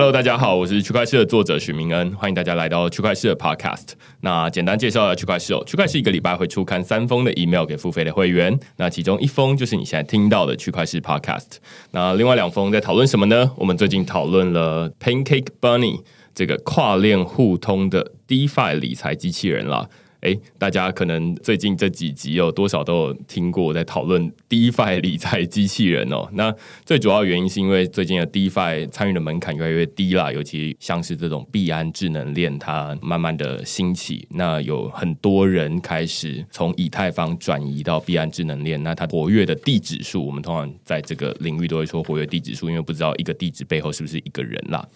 Hello，大家好，我是区块市的作者许明恩，欢迎大家来到区块市的 Podcast。那简单介绍一下区块市哦，区块市一个礼拜会出刊三封的 email 给付费的会员，那其中一封就是你现在听到的区块市 Podcast。那另外两封在讨论什么呢？我们最近讨论了 Pancake Bunny 这个跨链互通的 DeFi 理财机器人啦。哎，大家可能最近这几集有多少都有听过我在讨论 DeFi 理财机器人哦。那最主要原因是因为最近的 DeFi 参与的门槛越来越低啦，尤其像是这种币安智能链，它慢慢的兴起，那有很多人开始从以太坊转移到币安智能链。那它活跃的地址数，我们通常在这个领域都会说活跃地址数，因为不知道一个地址背后是不是一个人啦。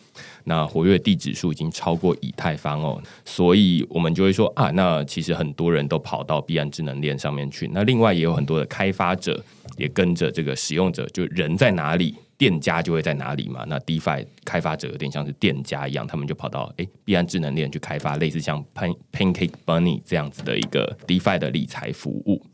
那活跃地址数已经超过以太坊哦，所以我们就会说啊，那其实很多人都跑到币安智能链上面去。那另外也有很多的开发者也跟着这个使用者，就人在哪里，店家就会在哪里嘛。那 DeFi 开发者有点像是店家一样，他们就跑到诶币安智能链去开发类似像 Pan Pancake Bunny 这样子的一个 DeFi 的理财服务。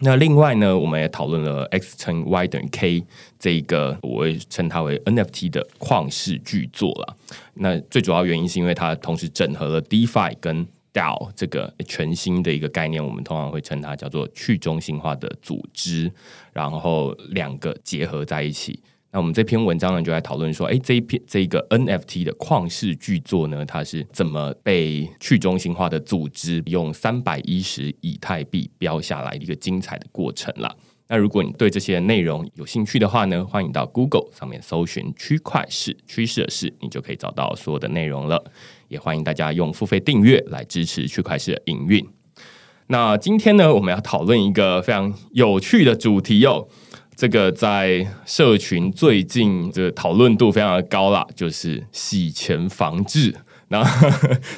那另外呢，我们也讨论了 X 乘 Y 等于 K 这一个，我会称它为 NFT 的旷世巨作了。那最主要原因是因为它同时整合了 DeFi 跟到这个全新的一个概念，我们通常会称它叫做去中心化的组织，然后两个结合在一起。那我们这篇文章呢，就在讨论说，哎，这一篇这个 NFT 的旷世巨作呢，它是怎么被去中心化的组织用三百一十以太币标下来的一个精彩的过程了。那如果你对这些内容有兴趣的话呢，欢迎到 Google 上面搜寻“区块市趋势的事”，你就可以找到所有的内容了。也欢迎大家用付费订阅来支持区块链的营运。那今天呢，我们要讨论一个非常有趣的主题哦。这个在社群最近这个讨论度非常的高啦，就是洗钱防治。那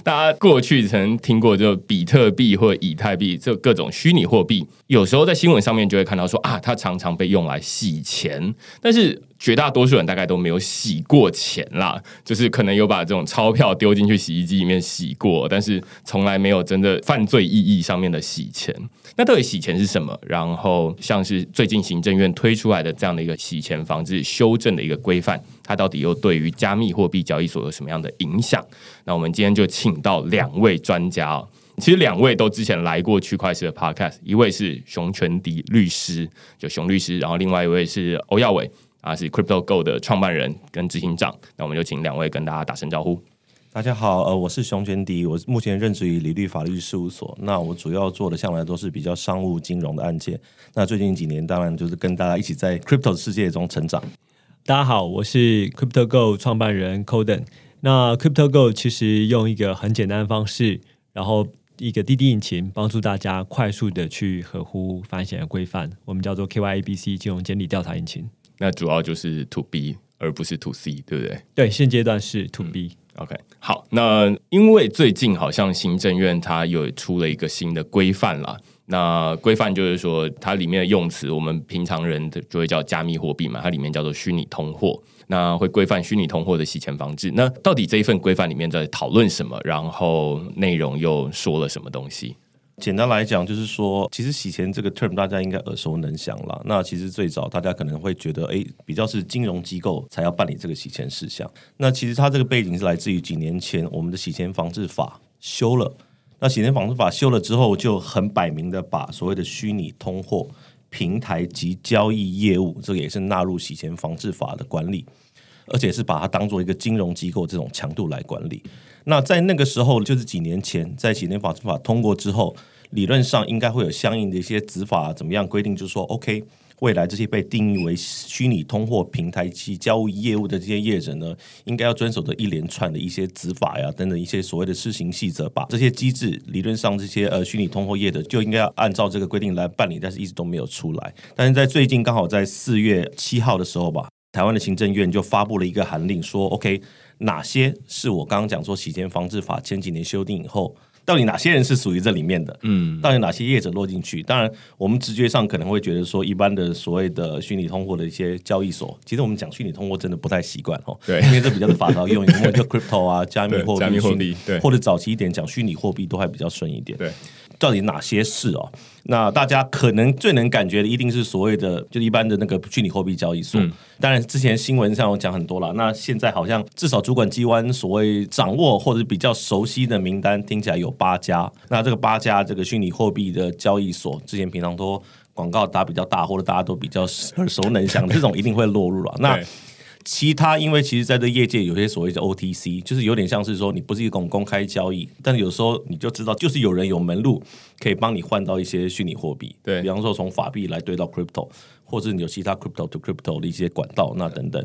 大家过去曾听过就比特币或以太币这各种虚拟货币，有时候在新闻上面就会看到说啊，它常常被用来洗钱，但是。绝大多数人大概都没有洗过钱啦，就是可能有把这种钞票丢进去洗衣机里面洗过，但是从来没有真的犯罪意义上面的洗钱。那到底洗钱是什么？然后像是最近行政院推出来的这样的一个洗钱防治修正的一个规范，它到底又对于加密货币交易所有什么样的影响？那我们今天就请到两位专家哦，其实两位都之前来过区块链的 Podcast，一位是熊全迪律师，就熊律师，然后另外一位是欧耀伟。啊，是 Crypto Go 的创办人跟执行长，那我们就请两位跟大家打声招呼。大家好，呃，我是熊全迪，我目前任职于李律法律事务所。那我主要做的向来都是比较商务金融的案件。那最近几年，当然就是跟大家一起在 Crypto 世界中成长。大家好，我是 Crypto Go 创办人 Coden。那 Crypto Go 其实用一个很简单的方式，然后一个滴滴引擎，帮助大家快速的去合乎反险的规范，我们叫做 KYABC 金融监理调查引擎。那主要就是 to B 而不是 to C，对不对？对，现阶段是 to B。OK，好，那因为最近好像行政院它有出了一个新的规范啦。那规范就是说，它里面的用词，我们平常人的就会叫加密货币嘛，它里面叫做虚拟通货。那会规范虚拟通货的洗钱防治。那到底这一份规范里面在讨论什么？然后内容又说了什么东西？简单来讲，就是说，其实洗钱这个 term 大家应该耳熟能详了。那其实最早大家可能会觉得，哎，比较是金融机构才要办理这个洗钱事项。那其实它这个背景是来自于几年前我们的洗钱防治法修了。那洗钱防治法修了之后，就很摆明的把所谓的虚拟通货平台及交易业务，这个也是纳入洗钱防治法的管理，而且是把它当做一个金融机构这种强度来管理。那在那个时候，就是几年前，在洗钱防治法通过之后，理论上应该会有相应的一些执法怎么样规定，就是说，OK，未来这些被定义为虚拟通货平台及交易业务的这些业者呢，应该要遵守的一连串的一些执法呀等等一些所谓的施行细则吧。这些机制理论上这些呃虚拟通货业者就应该要按照这个规定来办理，但是一直都没有出来。但是在最近刚好在四月七号的时候吧，台湾的行政院就发布了一个函令，说 OK。哪些是我刚刚讲说洗钱防治法前几年修订以后，到底哪些人是属于这里面的？嗯，到底哪些业者落进去？当然，我们直觉上可能会觉得说，一般的所谓的虚拟通货的一些交易所，其实我们讲虚拟通货真的不太习惯哦，对因为这比较的法条用语，我们叫 crypto 啊，加密货币、对加密货币对或者早期一点讲虚拟货币都还比较顺一点。对，到底哪些是哦？那大家可能最能感觉的，一定是所谓的就一般的那个虚拟货币交易所。嗯当然，之前新闻上有讲很多了。那现在好像至少主管机关所谓掌握或者比较熟悉的名单，听起来有八家。那这个八家这个虚拟货币的交易所，之前平常都广告打比较大，或者大家都比较耳熟能详的，这种一定会落入了。那其他，因为其实在这业界有些所谓的 OTC，就是有点像是说你不是一种公开交易，但是有时候你就知道，就是有人有门路可以帮你换到一些虚拟货币，对比方说从法币来兑到 crypto，或者你有其他 crypto to crypto 的一些管道，那等等。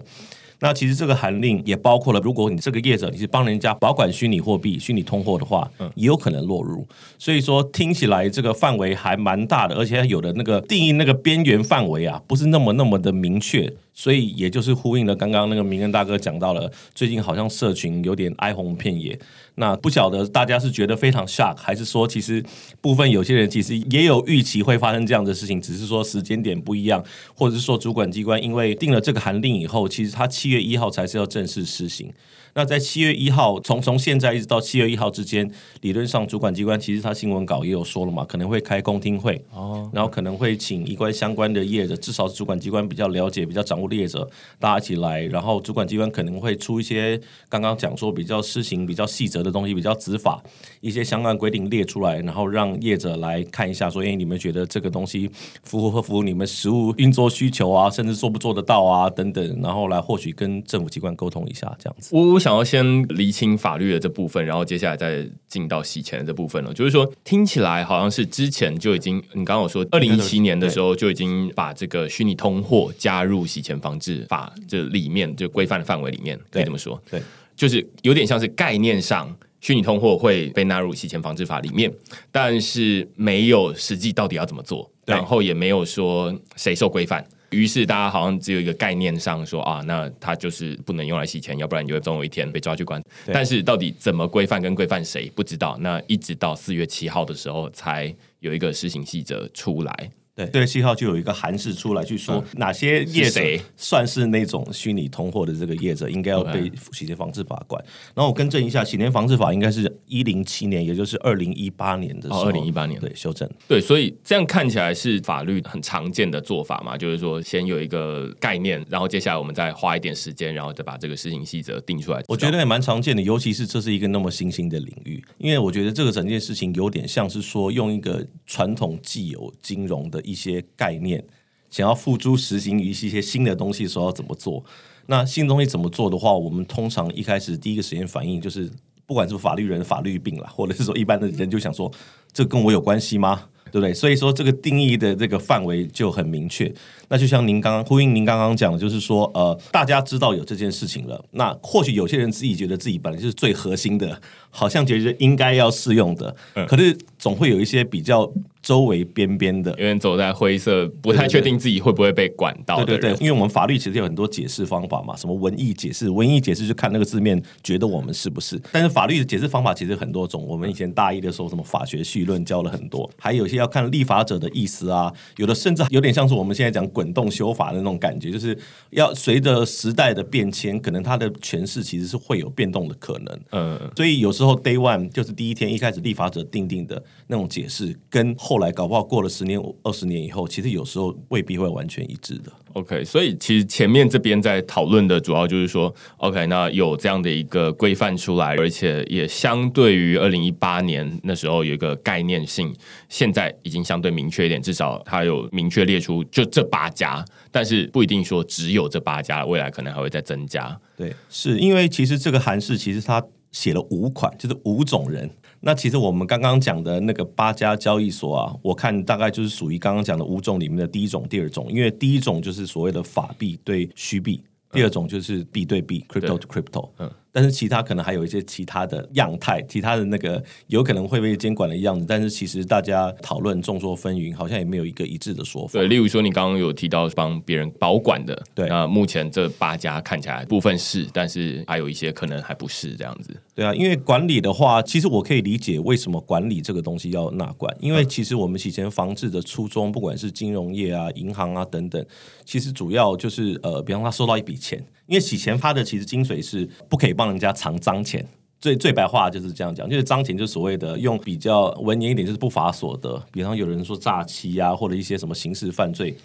那其实这个函令也包括了，如果你这个业者你是帮人家保管虚拟货币、虚拟通货的话，嗯也有可能落入。所以说听起来这个范围还蛮大的，而且有的那个定义那个边缘范围啊，不是那么那么的明确。所以也就是呼应了刚刚那个明恩大哥讲到了，最近好像社群有点哀鸿遍野。那不晓得大家是觉得非常 shock，还是说其实部分有些人其实也有预期会发生这样的事情，只是说时间点不一样，或者是说主管机关因为定了这个函令以后，其实他七月一号才是要正式施行。那在七月一号，从从现在一直到七月一号之间，理论上主管机关其实他新闻稿也有说了嘛，可能会开公听会，哦，然后可能会请一关相关的业者，至少是主管机关比较了解、比较掌握的业者，大家一起来，然后主管机关可能会出一些刚刚讲说比较施行比较细则的东西，比较执法一些相关规定列出来，然后让业者来看一下，说，哎，你们觉得这个东西符不符合你们实务运作需求啊，甚至做不做得到啊，等等，然后来或许跟政府机关沟通一下，这样子。我我想要先厘清法律的这部分，然后接下来再进到洗钱的这部分了。就是说，听起来好像是之前就已经，你刚刚有说，二零一七年的时候就已经把这个虚拟通货加入洗钱防治法这里面就规范的范围里面，可以这么说。对，就是有点像是概念上。虚拟通货会被纳入洗钱防治法里面，但是没有实际到底要怎么做，然后也没有说谁受规范。于是大家好像只有一个概念上说啊，那它就是不能用来洗钱，要不然你就会总有一天被抓去关。但是到底怎么规范跟规范谁不知道，那一直到四月七号的时候才有一个施行细则出来。对，对，七号就有一个函释出来去说哪些业者算是那种虚拟通货的这个业者，应该要被洗钱防治法管。然后我更正一下，洗钱防治法应该是一零七年，也就是二零一八年的时候，二零一八年对修正。对，所以这样看起来是法律很常见的做法嘛，就是说先有一个概念，然后接下来我们再花一点时间，然后再把这个事情细则定出来。我觉得也蛮常见的，尤其是这是一个那么新兴的领域，因为我觉得这个整件事情有点像是说用一个传统既有金融的一些概念，想要付诸实行于一些新的东西的时候要怎么做。那新东西怎么做的话，我们通常一开始第一个时间反应就是，不管是法律人法律病了，或者是说一般的人就想说，这跟我有关系吗？对不对？所以说这个定义的这个范围就很明确。那就像您刚刚呼应您刚刚讲的，就是说，呃，大家知道有这件事情了，那或许有些人自己觉得自己本来就是最核心的，好像觉得应该要适用的，可是总会有一些比较周围边边的。有点走在灰色，不太确定自己会不会被管到。对对对，因为我们法律其实有很多解释方法嘛，什么文艺解释，文艺解释就看那个字面，觉得我们是不是？但是法律的解释方法其实很多种。我们以前大一的时候，什么法学绪论教了很多，还有一些要看立法者的意思啊，有的甚至有点像是我们现在讲滚动修法的那种感觉，就是要随着时代的变迁，可能它的诠释其实是会有变动的可能。嗯，所以有时候 day one 就是第一天一开始立法者定定的那种解释，跟后来搞不好过了十年、二十年以后，其实有时候未必会完全一致的。OK，所以其实前面这边在讨论的主要就是说，OK，那有这样的一个规范出来，而且也相对于二零一八年那时候有一个概念性，现在已经相对明确一点，至少它有明确列出就这八家，但是不一定说只有这八家，未来可能还会再增加。对，是因为其实这个韩式其实它写了五款，就是五种人。那其实我们刚刚讲的那个八家交易所啊，我看大概就是属于刚刚讲的五种里面的第一种、第二种。因为第一种就是所谓的法币对虚币，第二种就是币对币 （crypto to crypto）。嗯但是其他可能还有一些其他的样态，其他的那个有可能会被监管的样子，但是其实大家讨论众说纷纭，好像也没有一个一致的说法。对，例如说你刚刚有提到帮别人保管的，对那目前这八家看起来部分是，但是还有一些可能还不是这样子。对啊，因为管理的话，其实我可以理解为什么管理这个东西要纳管，因为其实我们洗钱防治的初衷，不管是金融业啊、银行啊等等，其实主要就是呃，比方他收到一笔钱，因为洗钱发的其实精髓是不可以帮帮人家藏脏钱。最最白话就是这样讲，就是脏钱，就是所谓的用比较文言一点，就是不法所得。比方有人说诈欺啊，或者一些什么刑事犯罪，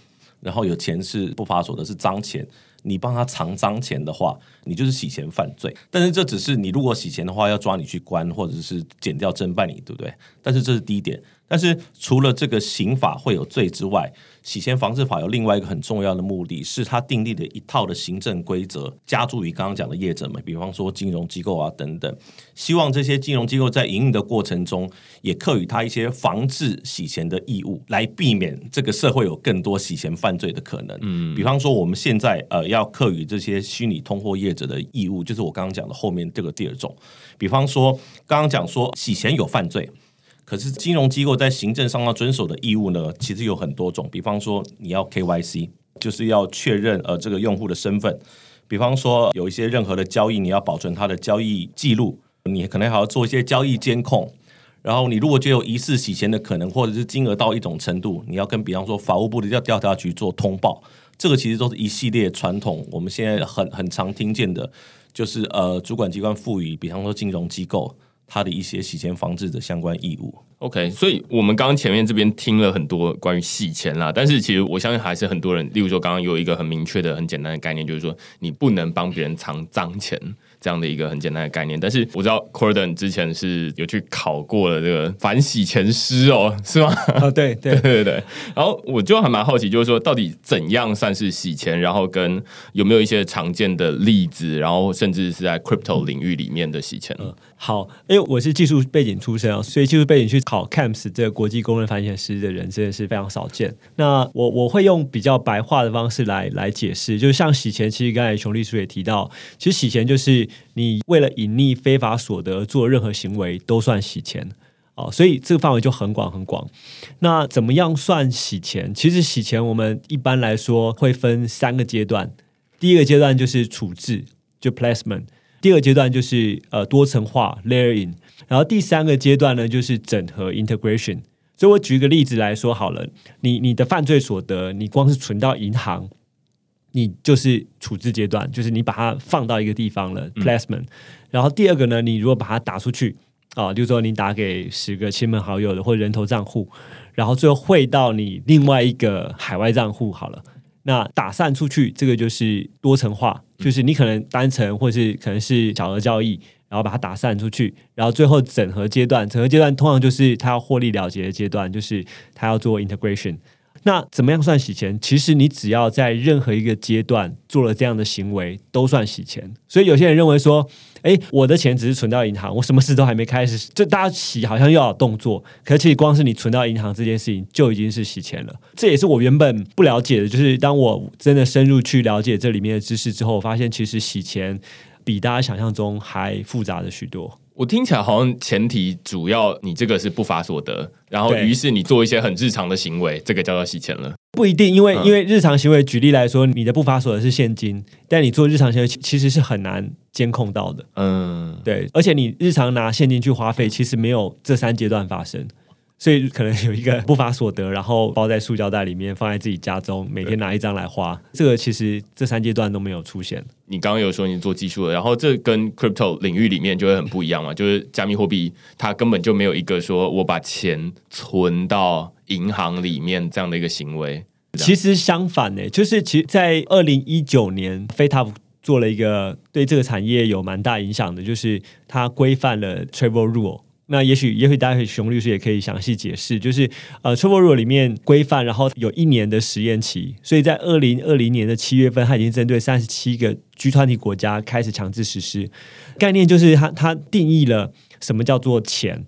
然后有钱是不法所得，是脏钱。你帮他藏脏钱的话，你就是洗钱犯罪。但是这只是你如果洗钱的话，要抓你去关，或者是减掉侦办你，对不对？但是这是第一点。但是除了这个刑法会有罪之外，洗钱防治法有另外一个很重要的目的，是它订立的一套的行政规则，加注于刚刚讲的业者们，比方说金融机构啊等等，希望这些金融机构在营运的过程中，也课予他一些防治洗钱的义务，来避免这个社会有更多洗钱犯罪的可能。嗯，比方说我们现在呃要课予这些虚拟通货业者的义务，就是我刚刚讲的后面这个第二种，比方说刚刚讲说洗钱有犯罪。可是金融机构在行政上要遵守的义务呢，其实有很多种。比方说，你要 KYC，就是要确认呃这个用户的身份；比方说，有一些任何的交易，你要保存它的交易记录，你可能还要做一些交易监控。然后，你如果就有疑似洗钱的可能，或者是金额到一种程度，你要跟比方说法务部的调调查局做通报。这个其实都是一系列传统，我们现在很很常听见的，就是呃主管机关赋予，比方说金融机构。他的一些洗钱防治的相关义务。OK，所以我们刚刚前面这边听了很多关于洗钱啦，但是其实我相信还是很多人，例如说刚刚有一个很明确的、很简单的概念，就是说你不能帮别人藏脏钱。这样的一个很简单的概念，但是我知道 Corden 之前是有去考过了这个反洗钱师哦，是吗？啊，对对对对对。然后我就还蛮好奇，就是说到底怎样算是洗钱，然后跟有没有一些常见的例子，然后甚至是在 crypto 领域里面的洗钱。好，因为我是技术背景出身啊，所以技术背景去考 CAMS 这个国际公认反洗钱师的人真的是非常少见。那我我会用比较白话的方式来来解释，就是像洗钱，其实刚才熊律师也提到，其实洗钱就是你为了隐匿非法所得做任何行为都算洗钱哦，所以这个范围就很广很广。那怎么样算洗钱？其实洗钱我们一般来说会分三个阶段，第一个阶段就是处置，就 placement。第二阶段就是呃多层化 layering，然后第三个阶段呢就是整合 integration。所以我举一个例子来说好了，你你的犯罪所得，你光是存到银行，你就是处置阶段，就是你把它放到一个地方了 placement。然后第二个呢，你如果把它打出去啊，就是说你打给十个亲朋好友的或人头账户，然后最后汇到你另外一个海外账户好了。那打散出去，这个就是多层化，就是你可能单层或是可能是小额交易，然后把它打散出去，然后最后整合阶段，整合阶段通常就是它要获利了结的阶段，就是它要做 integration。那怎么样算洗钱？其实你只要在任何一个阶段做了这样的行为，都算洗钱。所以有些人认为说，哎，我的钱只是存到银行，我什么事都还没开始，就大家洗好像又要动作。可是其实光是你存到银行这件事情就已经是洗钱了。这也是我原本不了解的，就是当我真的深入去了解这里面的知识之后，我发现其实洗钱比大家想象中还复杂的许多。我听起来好像前提主要你这个是不法所得，然后于是你做一些很日常的行为，这个叫做洗钱了。不一定，因为因为日常行为，举例来说，你的不法所得是现金，但你做日常行为其实是很难监控到的。嗯，对，而且你日常拿现金去花费，其实没有这三阶段发生。所以可能有一个不法所得，然后包在塑胶袋里面，放在自己家中，每天拿一张来花。这个其实这三阶段都没有出现。你刚刚有说你做技术的，然后这跟 crypto 领域里面就会很不一样嘛？就是加密货币，它根本就没有一个说我把钱存到银行里面这样的一个行为。其实相反呢，就是其实，在二零一九年 t a 做了一个对这个产业有蛮大影响的，就是它规范了 travel rule。那也许，也许待会熊律师也可以详细解释，就是呃，Travel Rule 里面规范，然后有一年的实验期，所以在二零二零年的七月份，它已经针对三十七个 G 团体国家开始强制实施。概念就是它它定义了什么叫做钱，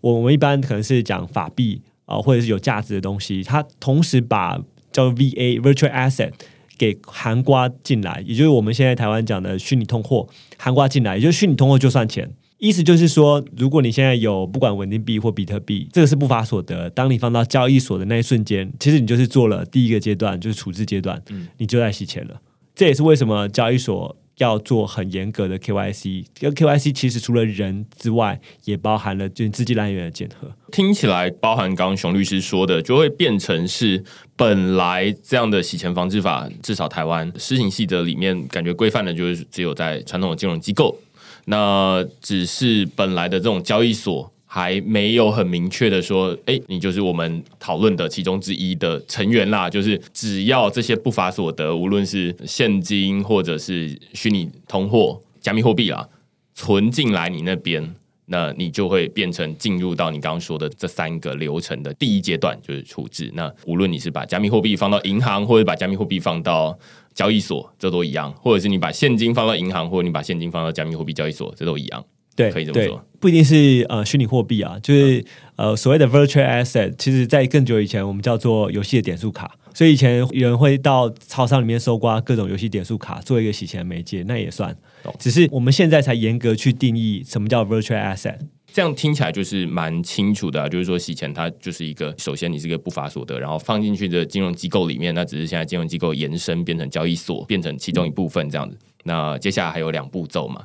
我们一般可能是讲法币啊，或者是有价值的东西，它同时把叫 VA Virtual Asset 给含刮进来，也就是我们现在台湾讲的虚拟通货含刮进来，也就是虚拟通货就算钱。意思就是说，如果你现在有不管稳定币或比特币，这个是不法所得。当你放到交易所的那一瞬间，其实你就是做了第一个阶段，就是处置阶段，你就在洗钱了。这也是为什么交易所要做很严格的 KYC。KYC 其实除了人之外，也包含了就资金来源的检核。听起来，包含刚刚熊律师说的，就会变成是本来这样的洗钱防治法，至少台湾施行细则里面感觉规范的，就是只有在传统的金融机构。那只是本来的这种交易所还没有很明确的说，哎，你就是我们讨论的其中之一的成员啦。就是只要这些不法所得，无论是现金或者是虚拟通货、加密货币啦，存进来你那边，那你就会变成进入到你刚刚说的这三个流程的第一阶段，就是处置。那无论你是把加密货币放到银行，或者把加密货币放到交易所这都一样，或者是你把现金放到银行，或者你把现金放到加密货币交易所，这都一样。对，可以这么说，不一定是呃虚拟货币啊，就是呃所谓的 virtual asset，其实在更久以前我们叫做游戏的点数卡，所以以前有人会到超商里面搜刮各种游戏点数卡，做一个洗钱媒介，那也算。只是我们现在才严格去定义什么叫 virtual asset。这样听起来就是蛮清楚的，就是说洗钱它就是一个，首先你是个不法所得，然后放进去的金融机构里面，那只是现在金融机构延伸变成交易所，变成其中一部分这样子。那接下来还有两步骤嘛？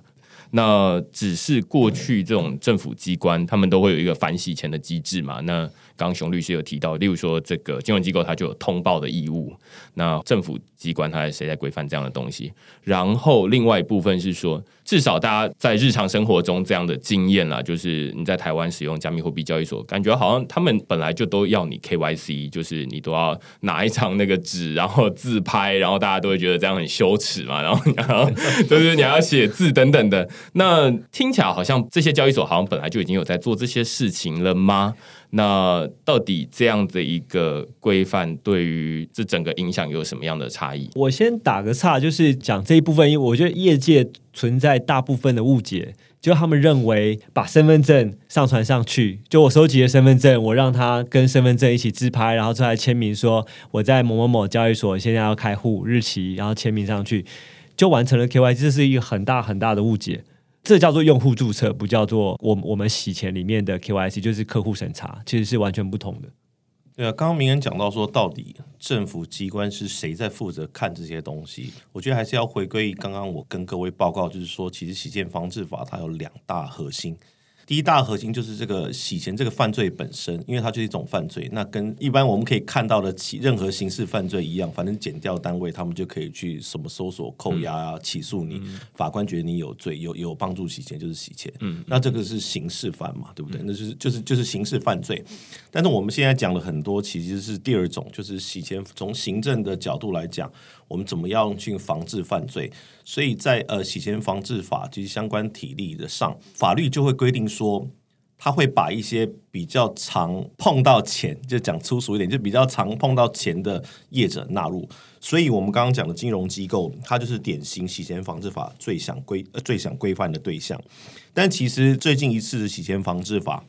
那只是过去这种政府机关，他们都会有一个反洗钱的机制嘛？那刚熊律师有提到，例如说这个金融机构它就有通报的义务，那政府机关它谁在规范这样的东西？然后另外一部分是说。至少大家在日常生活中这样的经验啦，就是你在台湾使用加密货币交易所，感觉好像他们本来就都要你 KYC，就是你都要拿一张那个纸，然后自拍，然后大家都会觉得这样很羞耻嘛，然后然后 就是你要写字等等的。那听起来好像这些交易所好像本来就已经有在做这些事情了吗？那到底这样的一个规范对于这整个影响有什么样的差异？我先打个岔，就是讲这一部分，因为我觉得业界。存在大部分的误解，就他们认为把身份证上传上去，就我收集的身份证，我让他跟身份证一起自拍，然后出来签名说我在某某某交易所现在要开户，日期，然后签名上去，就完成了 KYC，这是一个很大很大的误解。这叫做用户注册，不叫做我我们洗钱里面的 KYC，就是客户审查，其实是完全不同的。对啊，刚刚明恩讲到说，到底政府机关是谁在负责看这些东西？我觉得还是要回归刚刚我跟各位报告，就是说，其实洗钱防治法它有两大核心。第一大核心就是这个洗钱这个犯罪本身，因为它就是一种犯罪。那跟一般我们可以看到的起任何刑事犯罪一样，反正检调单位他们就可以去什么搜索、扣押啊、起诉你。法官觉得你有罪，有有帮助洗钱就是洗钱。嗯，那这个是刑事犯嘛，对不对？那就是就是就是刑事犯罪。但是我们现在讲了很多，其实是第二种，就是洗钱。从行政的角度来讲。我们怎么样去防治犯罪？所以在呃洗钱防治法及相关体例的上，法律就会规定说，他会把一些比较常碰到钱，就讲粗俗一点，就比较常碰到钱的业者纳入。所以我们刚刚讲的金融机构，它就是典型洗钱防治法最想规最想规范的对象。但其实最近一次的洗钱防治法。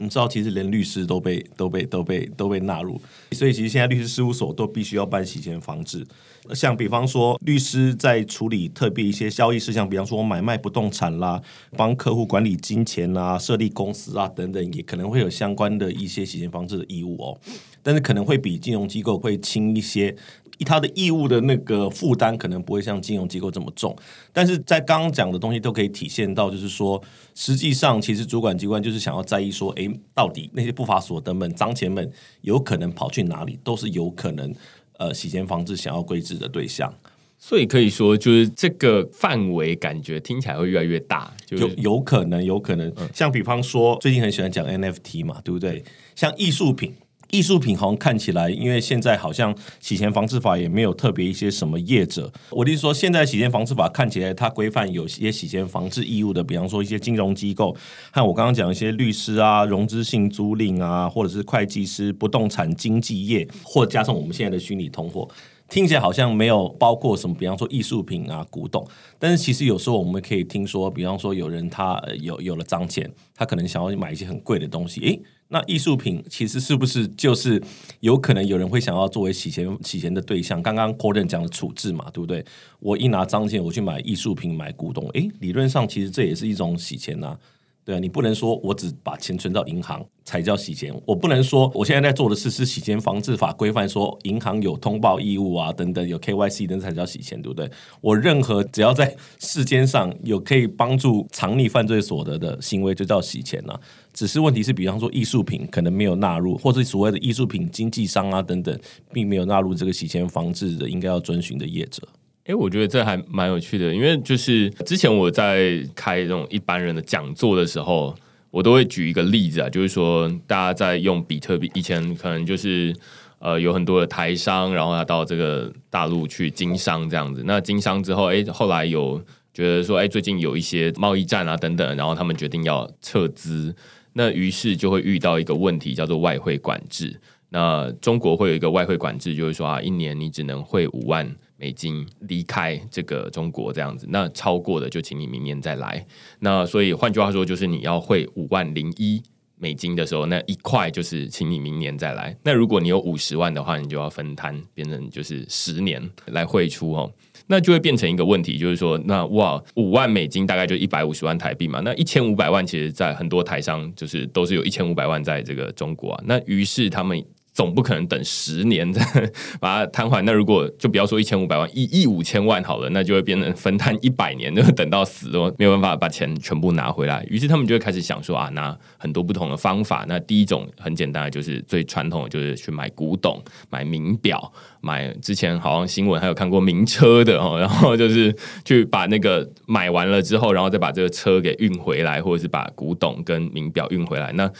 你知道，其实连律师都被都被都被都被纳入，所以其实现在律师事务所都必须要办洗钱防治。像比方说，律师在处理特别一些交易事项，比方说买卖不动产啦，帮客户管理金钱啦，设立公司啊等等，也可能会有相关的一些洗钱防治的义务哦。但是可能会比金融机构会轻一些。他的义务的那个负担可能不会像金融机构这么重，但是在刚刚讲的东西都可以体现到，就是说，实际上其实主管机关就是想要在意说，诶，到底那些不法所得们、脏钱们有可能跑去哪里，都是有可能呃洗钱防治想要规制的对象。所以可以说，就是这个范围感觉听起来会越来越大，就有有可能，有可能，像比方说，最近很喜欢讲 NFT 嘛，对不对？像艺术品。艺术品好像看起来，因为现在好像洗钱防治法也没有特别一些什么业者。我的意思说，现在洗钱防治法看起来它规范有些洗钱防治义务的，比方说一些金融机构，和我刚刚讲一些律师啊、融资性租赁啊，或者是会计师、不动产经纪业，或加上我们现在的虚拟通货。听起来好像没有包括什么，比方说艺术品啊、古董，但是其实有时候我们可以听说，比方说有人他有有了脏钱，他可能想要买一些很贵的东西，诶，那艺术品其实是不是就是有可能有人会想要作为洗钱洗钱的对象？刚刚郭任讲的处置嘛，对不对？我一拿脏钱，我去买艺术品、买古董，诶，理论上其实这也是一种洗钱呐、对啊，你不能说我只把钱存到银行才叫洗钱，我不能说我现在在做的事是洗钱防治法规范说银行有通报义务啊等等，有 KYC 等才叫洗钱，对不对？我任何只要在世间上有可以帮助藏匿犯罪所得的行为，就叫洗钱呐、只是问题是，比方说艺术品可能没有纳入，或者所谓的艺术品经纪商啊等等，并没有纳入这个洗钱防治的应该要遵循的业者。哎，我觉得这还蛮有趣的，因为就是之前我在开这种一般人的讲座的时候，我都会举一个例子啊，就是说大家在用比特币，以前可能就是呃有很多的台商，然后他到这个大陆去经商这样子，那经商之后，哎，后来有觉得说，哎，最近有一些贸易战啊等等，然后他们决定要撤资，那于是就会遇到一个问题，叫做外汇管制。那中国会有一个外汇管制，就是说啊，一年你只能汇五万美金离开这个中国这样子，那超过的就请你明年再来。那所以换句话说，就是你要汇五万零一美金的时候，那一块就是请你明年再来。那如果你有五十万的话，你就要分摊，变成就是十年来汇出哦。那就会变成一个问题，就是说，那哇，五万美金大概就一百五十万台币嘛。那一千五百万，其实在很多台商就是都是有一千五百万在这个中国啊。那于是他们。总不可能等十年再 把它摊还。那如果就不要说一千五百万，一亿五千万好了，那就会变成分摊一百年，就等到死都没有办法把钱全部拿回来。于是他们就会开始想说啊，拿很多不同的方法。那第一种很简单的，就是最传统的，就是去买古董、买名表、买之前好像新闻还有看过名车的哦，然后就是去把那个买完了之后，然后再把这个车给运回来，或者是把古董跟名表运回来。那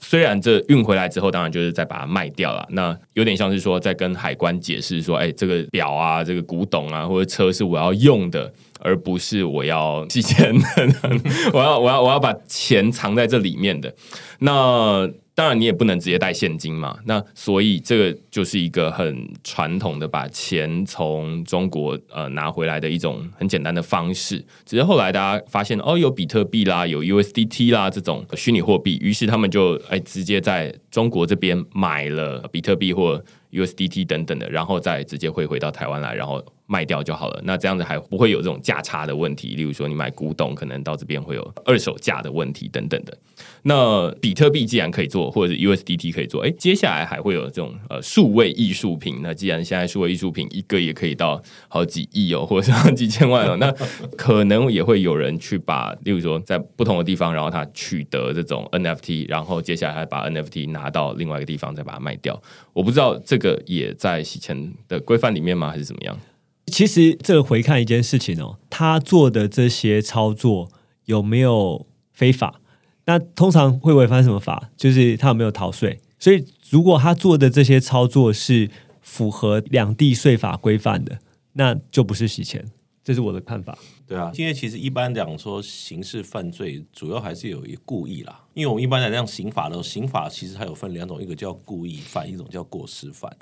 虽然这运回来之后，当然就是再把它卖掉了。那有点像是说，在跟海关解释说，哎，这个表啊，这个古董啊，或者车是我要用的，而不是我要寄钱。我要，我要，我要把钱藏在这里面的。那当然，你也不能直接带现金嘛。那所以这个就是一个很传统的把钱从中国呃拿回来的一种很简单的方式。只是后来大家发现，哦，有比特币啦，有 USDT 啦这种虚拟货币，于是他们就哎直接在中国这边买了比特币或 USDT 等等的，然后再直接汇回到台湾来，然后卖掉就好了。那这样子还不会有这种价差的问题。例如说，你买古董，可能到这边会有二手价的问题等等的。那比特币既然可以做，或者是 USDT 可以做，哎，接下来还会有这种呃数位艺术品。那既然现在数位艺术品一个也可以到好几亿哦，或者是几千万哦，那可能也会有人去把，例如说在不同的地方，然后他取得这种 NFT，然后接下来还把 NFT 拿到另外一个地方再把它卖掉。我不知道这个也在洗钱的规范里面吗，还是怎么样？其实这个回看一件事情哦，他做的这些操作有没有非法？那通常会违反什么法？就是他有没有逃税？所以如果他做的这些操作是符合两地税法规范的，那就不是洗钱。这是我的看法。对啊，因为其实一般讲说刑事犯罪，主要还是有一故意啦。因为我们一般来讲刑法的刑法其实还有分两种，一个叫故意犯，一种叫过失犯。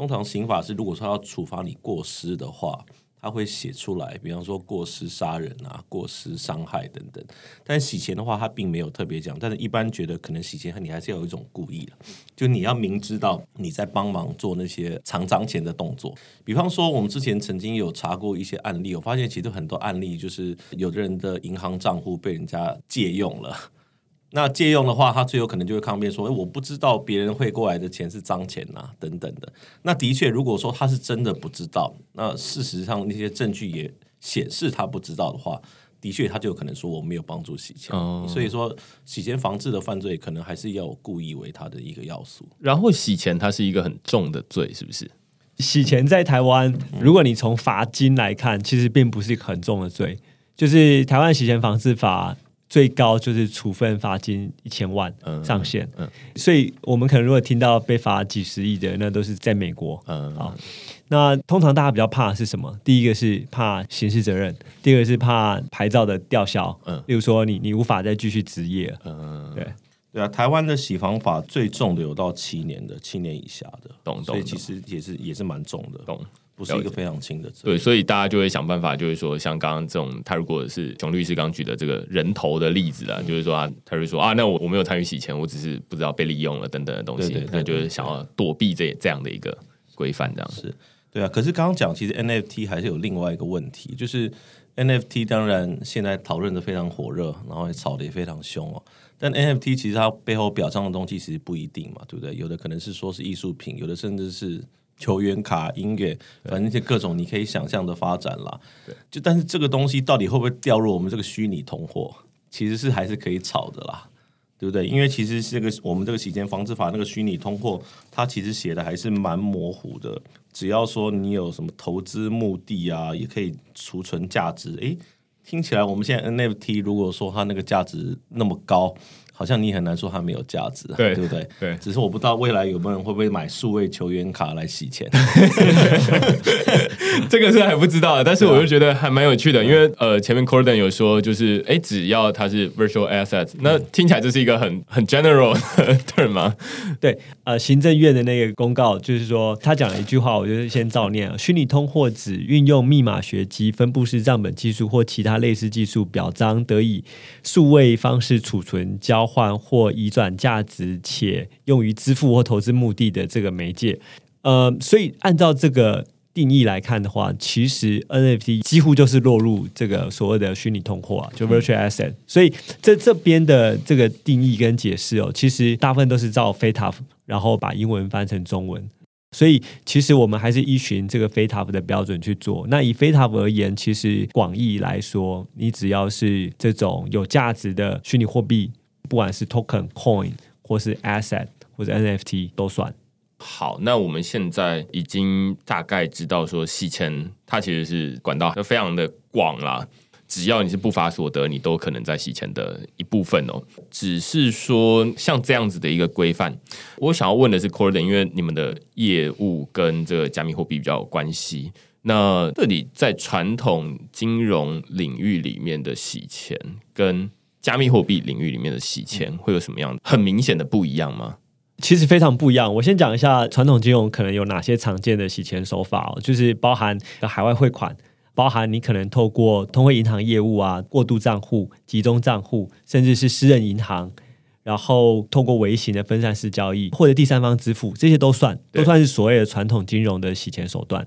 通常刑法是如果说要处罚你过失的话，他会写出来，比方说过失杀人啊、过失伤害等等。但洗钱的话，他并没有特别讲。但是一般觉得可能洗钱你还是要有一种故意，就你要明知道你在帮忙做那些藏脏钱的动作。比方说，我们之前曾经有查过一些案例，我发现其实很多案例就是有的人的银行账户被人家借用了。那借用的话，他最有可能就会抗辩说：“哎，我不知道别人汇过来的钱是脏钱呐、等等的。”那的确，如果说他是真的不知道，那事实上那些证据也显示他不知道的话，的确他就有可能说我没有帮助洗钱。哦所以说，洗钱防治的犯罪可能还是要有故意为他的一个要素。然后洗钱它是一个很重的罪，是不是？洗钱在台湾，如果你从罚金来看，其实并不是一个很重的罪。就是台湾洗钱防治法最高就是处分罚金一千万嗯上限。嗯所以我们可能如果听到被罚几十亿的，那都是在美国。嗯，好那通常大家比较怕的是什么？第一个是怕刑事责任，第二个是怕牌照的吊销。嗯例如说你你无法再继续执业了。嗯，对，对啊，台湾的洗房法最重的有到七年的，七年以下的，懂懂所以其实也是也是蛮重的。懂。不是一个非常轻的责对，所以大家就会想办法，就是说，像刚刚这种，他如果是熊律师刚举的这个人头的例子啊，就是说啊，他就说啊，那我我没有参与洗钱，我只是不知道被利用了等等的东西，那就是想要躲避这这样的一个规范，这样是对啊。可是刚刚讲，其实 NFT 还是有另外一个问题，就是 NFT 当然现在讨论的非常火热，然后也炒的也非常凶哦。但 NFT 其实它背后表彰的东西其实不一定嘛，对不对？有的可能是说是艺术品，有的甚至是球员卡、音乐，反正这些各种你可以想象的发展啦。就但是这个东西到底会不会掉入我们这个虚拟通货，其实是还是可以炒的啦。对不对？因为其实这个我们这个洗钱防治法那个虚拟通货，它其实写的还是蛮模糊的。只要说你有什么投资目的啊，也可以储存价值。诶，听起来我们现在 NFT 如果说它那个价值那么高，好像你很难说它没有价值，对对不对？对只是我不知道未来有没有人会不会买数位球员卡来洗钱。这个是还不知道的，但是我就觉得还蛮有趣的，因为呃，前面 Corden 有说，就是哎，只要它是 virtual assets，那听起来这是一个很很 general 的 term 吗？对，呃，行政院的那个公告就是说，他讲了一句话，我就先照念：虚拟通货指运用密码学及分布式账本技术或其他类似技术，表彰得以数位方式储存、交换或移转价值，且用于支付或投资目的的这个媒介。呃，所以按照这个定义来看的话，其实 NFT 几乎就是落入这个所谓的虚拟通货啊，就 virtual asset。所以在这边的这个定义跟解释哦，其实大部分都是照 FATF，然后把英文翻成中文。所以其实我们还是依循这个 FATF 的标准去做。那以 FATF 而言，其实广义来说，你只要是这种有价值的虚拟货币，不管是 token、coin 或是 asset 或者 NFT 都算。好，那我们现在已经大概知道说洗钱它其实是管道非常的广啦，只要你是不法所得，你都可能在洗钱的一部分哦。只是说像这样子的一个规范，我想要问的是 Corden，因为你们的业务跟这个加密货币比较有关系，那这里在传统金融领域里面的洗钱跟加密货币领域里面的洗钱会有什么样很明显的不一样吗？其实非常不一样。我先讲一下传统金融可能有哪些常见的洗钱手法哦，就是包含海外汇款，包含你可能透过通汇银行业务啊、过渡账户、集中账户，甚至是私人银行，然后通过微型的分散式交易或者第三方支付，这些都算，都算是所谓的传统金融的洗钱手段。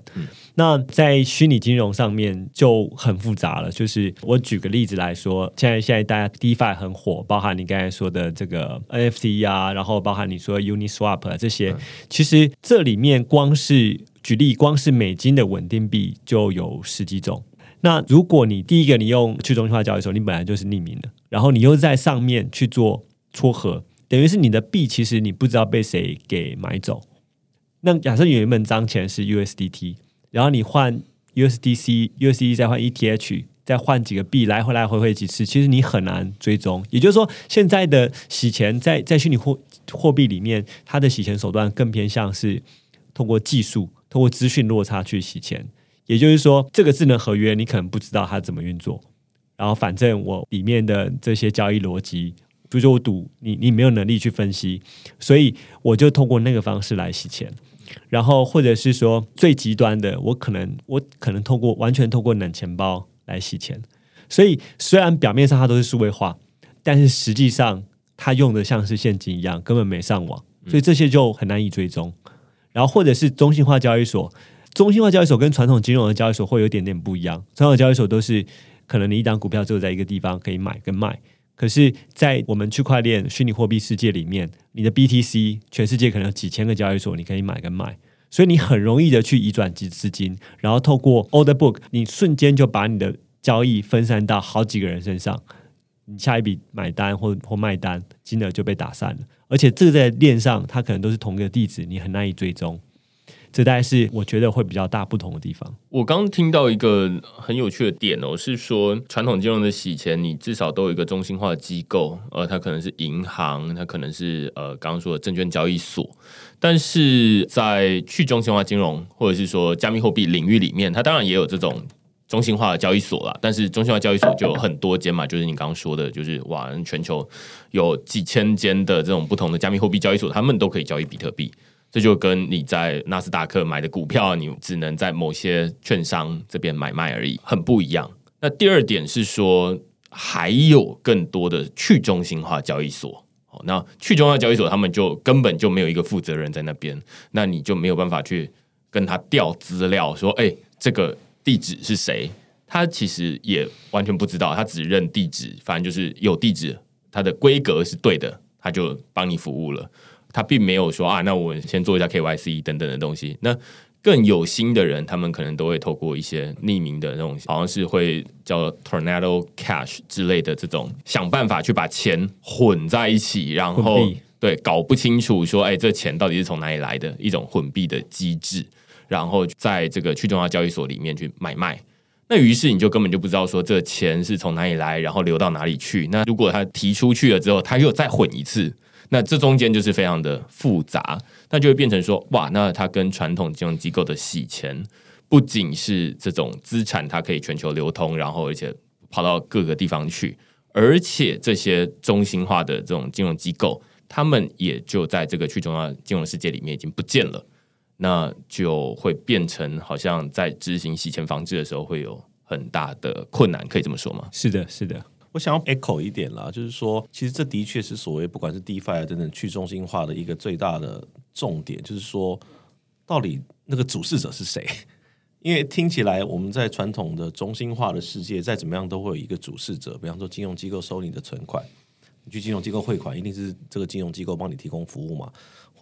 那在虚拟金融上面就很复杂了，就是我举个例子来说，现在现在大家 DeFi 很火，包含你刚才说的这个 NFT 啊，然后包含你说 Uniswap 啊这些，其实这里面光是举例，光是美金的稳定币就有十几种。那如果你第一个你用去中心化交易的时候，你本来就是匿名的，然后你又在上面去做撮合，等于是你的币其实你不知道被谁给买走。那假设有一本脏钱是 USDT，然后你换 USDC、USD 再换 ETH，再换几个币来回来回回几次，其实你很难追踪。也就是说，现在的洗钱在在虚拟货货币里面，它的洗钱手段更偏向是通过技术、通过资讯落差去洗钱。也就是说，这个智能合约你可能不知道它怎么运作，然后反正我里面的这些交易逻辑，比如说我赌你，你没有能力去分析，所以我就通过那个方式来洗钱。然后或者是说最极端的，我可能我可能通过完全通过冷钱包来洗钱。所以虽然表面上它都是数位化，但是实际上它用的像是现金一样，根本没上网，所以这些就很难以追踪。然后或者是中心化交易所，中心化交易所跟传统金融的交易所会有点点不一样。传统交易所都是可能你一档股票只有在一个地方可以买跟卖，可是，在我们区块链虚拟货币世界里面，你的 BTC 全世界可能有几千个交易所，你可以买跟卖，所以你很容易的去移转资资金，然后透过 order book，你瞬间就把你的交易分散到好几个人身上，你下一笔买单或或卖单金额就被打散了，而且这个在链上它可能都是同一个地址，你很难以追踪。这大概是我觉得会比较大不同的地方。我刚听到一个很有趣的点哦，是说传统金融的洗钱，你至少都有一个中心化的机构，呃，它可能是银行，它可能是呃刚刚说的证券交易所，但是在去中心化金融或者是说加密货币领域里面，它当然也有这种。中心化的交易所啦，但是中心化交易所就有很多间嘛，就是你刚刚说的，就是哇，全球有几千间的这种不同的加密货币交易所，他们都可以交易比特币。这就跟你在纳斯达克买的股票，你只能在某些券商这边买卖而已，很不一样。那第二点是说，还有更多的去中心化交易所。哦，那去中心化交易所他们就根本就没有一个负责人在那边，那你就没有办法去跟他调资料，说，哎，这个地址是谁？他其实也完全不知道，他只认地址，反正就是有地址，它的规格是对的，他就帮你服务了。他并没有说啊，那我先做一下 KYC 等等的东西。那更有心的人，他们可能都会透过一些匿名的那种，好像是会叫 Tornado Cash 之类的这种，想办法去把钱混在一起，然后对搞不清楚说，哎，这钱到底是从哪里来的一种混币的机制，然后在这个去中央交易所里面去买卖。那于是你就根本就不知道说这钱是从哪里来，然后流到哪里去。那如果他提出去了之后，他又再混一次。那这中间就是非常的复杂，那就会变成说，哇，那它跟传统金融机构的洗钱，不仅是这种资产它可以全球流通，然后而且跑到各个地方去，而且这些中心化的这种金融机构，他们也就在这个去中央金融世界里面已经不见了，那就会变成好像在执行洗钱防治的时候会有很大的困难，可以这么说吗？是的，是的。我想要 echo 一点啦，就是说，其实这的确是所谓不管是 DeFi 等等去中心化的一个最大的重点，就是说，到底那个主事者是谁？因为听起来我们在传统的中心化的世界，再怎么样都会有一个主事者，比方说金融机构收你的存款，你去金融机构汇款，一定是这个金融机构帮你提供服务嘛？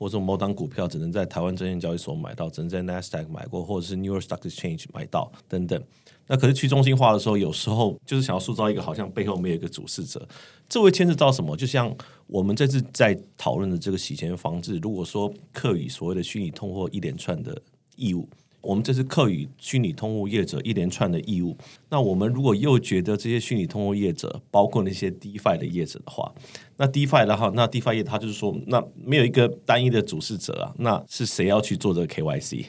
或者某档股票只能在台湾证券交易所买到，只能在 Nasdaq 买过，或者是 New York Stock Exchange 买到等等。那可是去中心化的时候，有时候就是想要塑造一个好像背后没有一个主事者，这会牵涉到什么？就像我们这次在讨论的这个洗钱防治，如果说课予所谓的虚拟通货一连串的义务，我们这是课与虚拟通货业者一连串的义务，那我们如果又觉得这些虚拟通货业者，包括那些 DeFi 的业者的话，那 DeFi 的话，那 DeFi 业他就是说，那没有一个单一的主事者啊，那是谁要去做这个 KYC？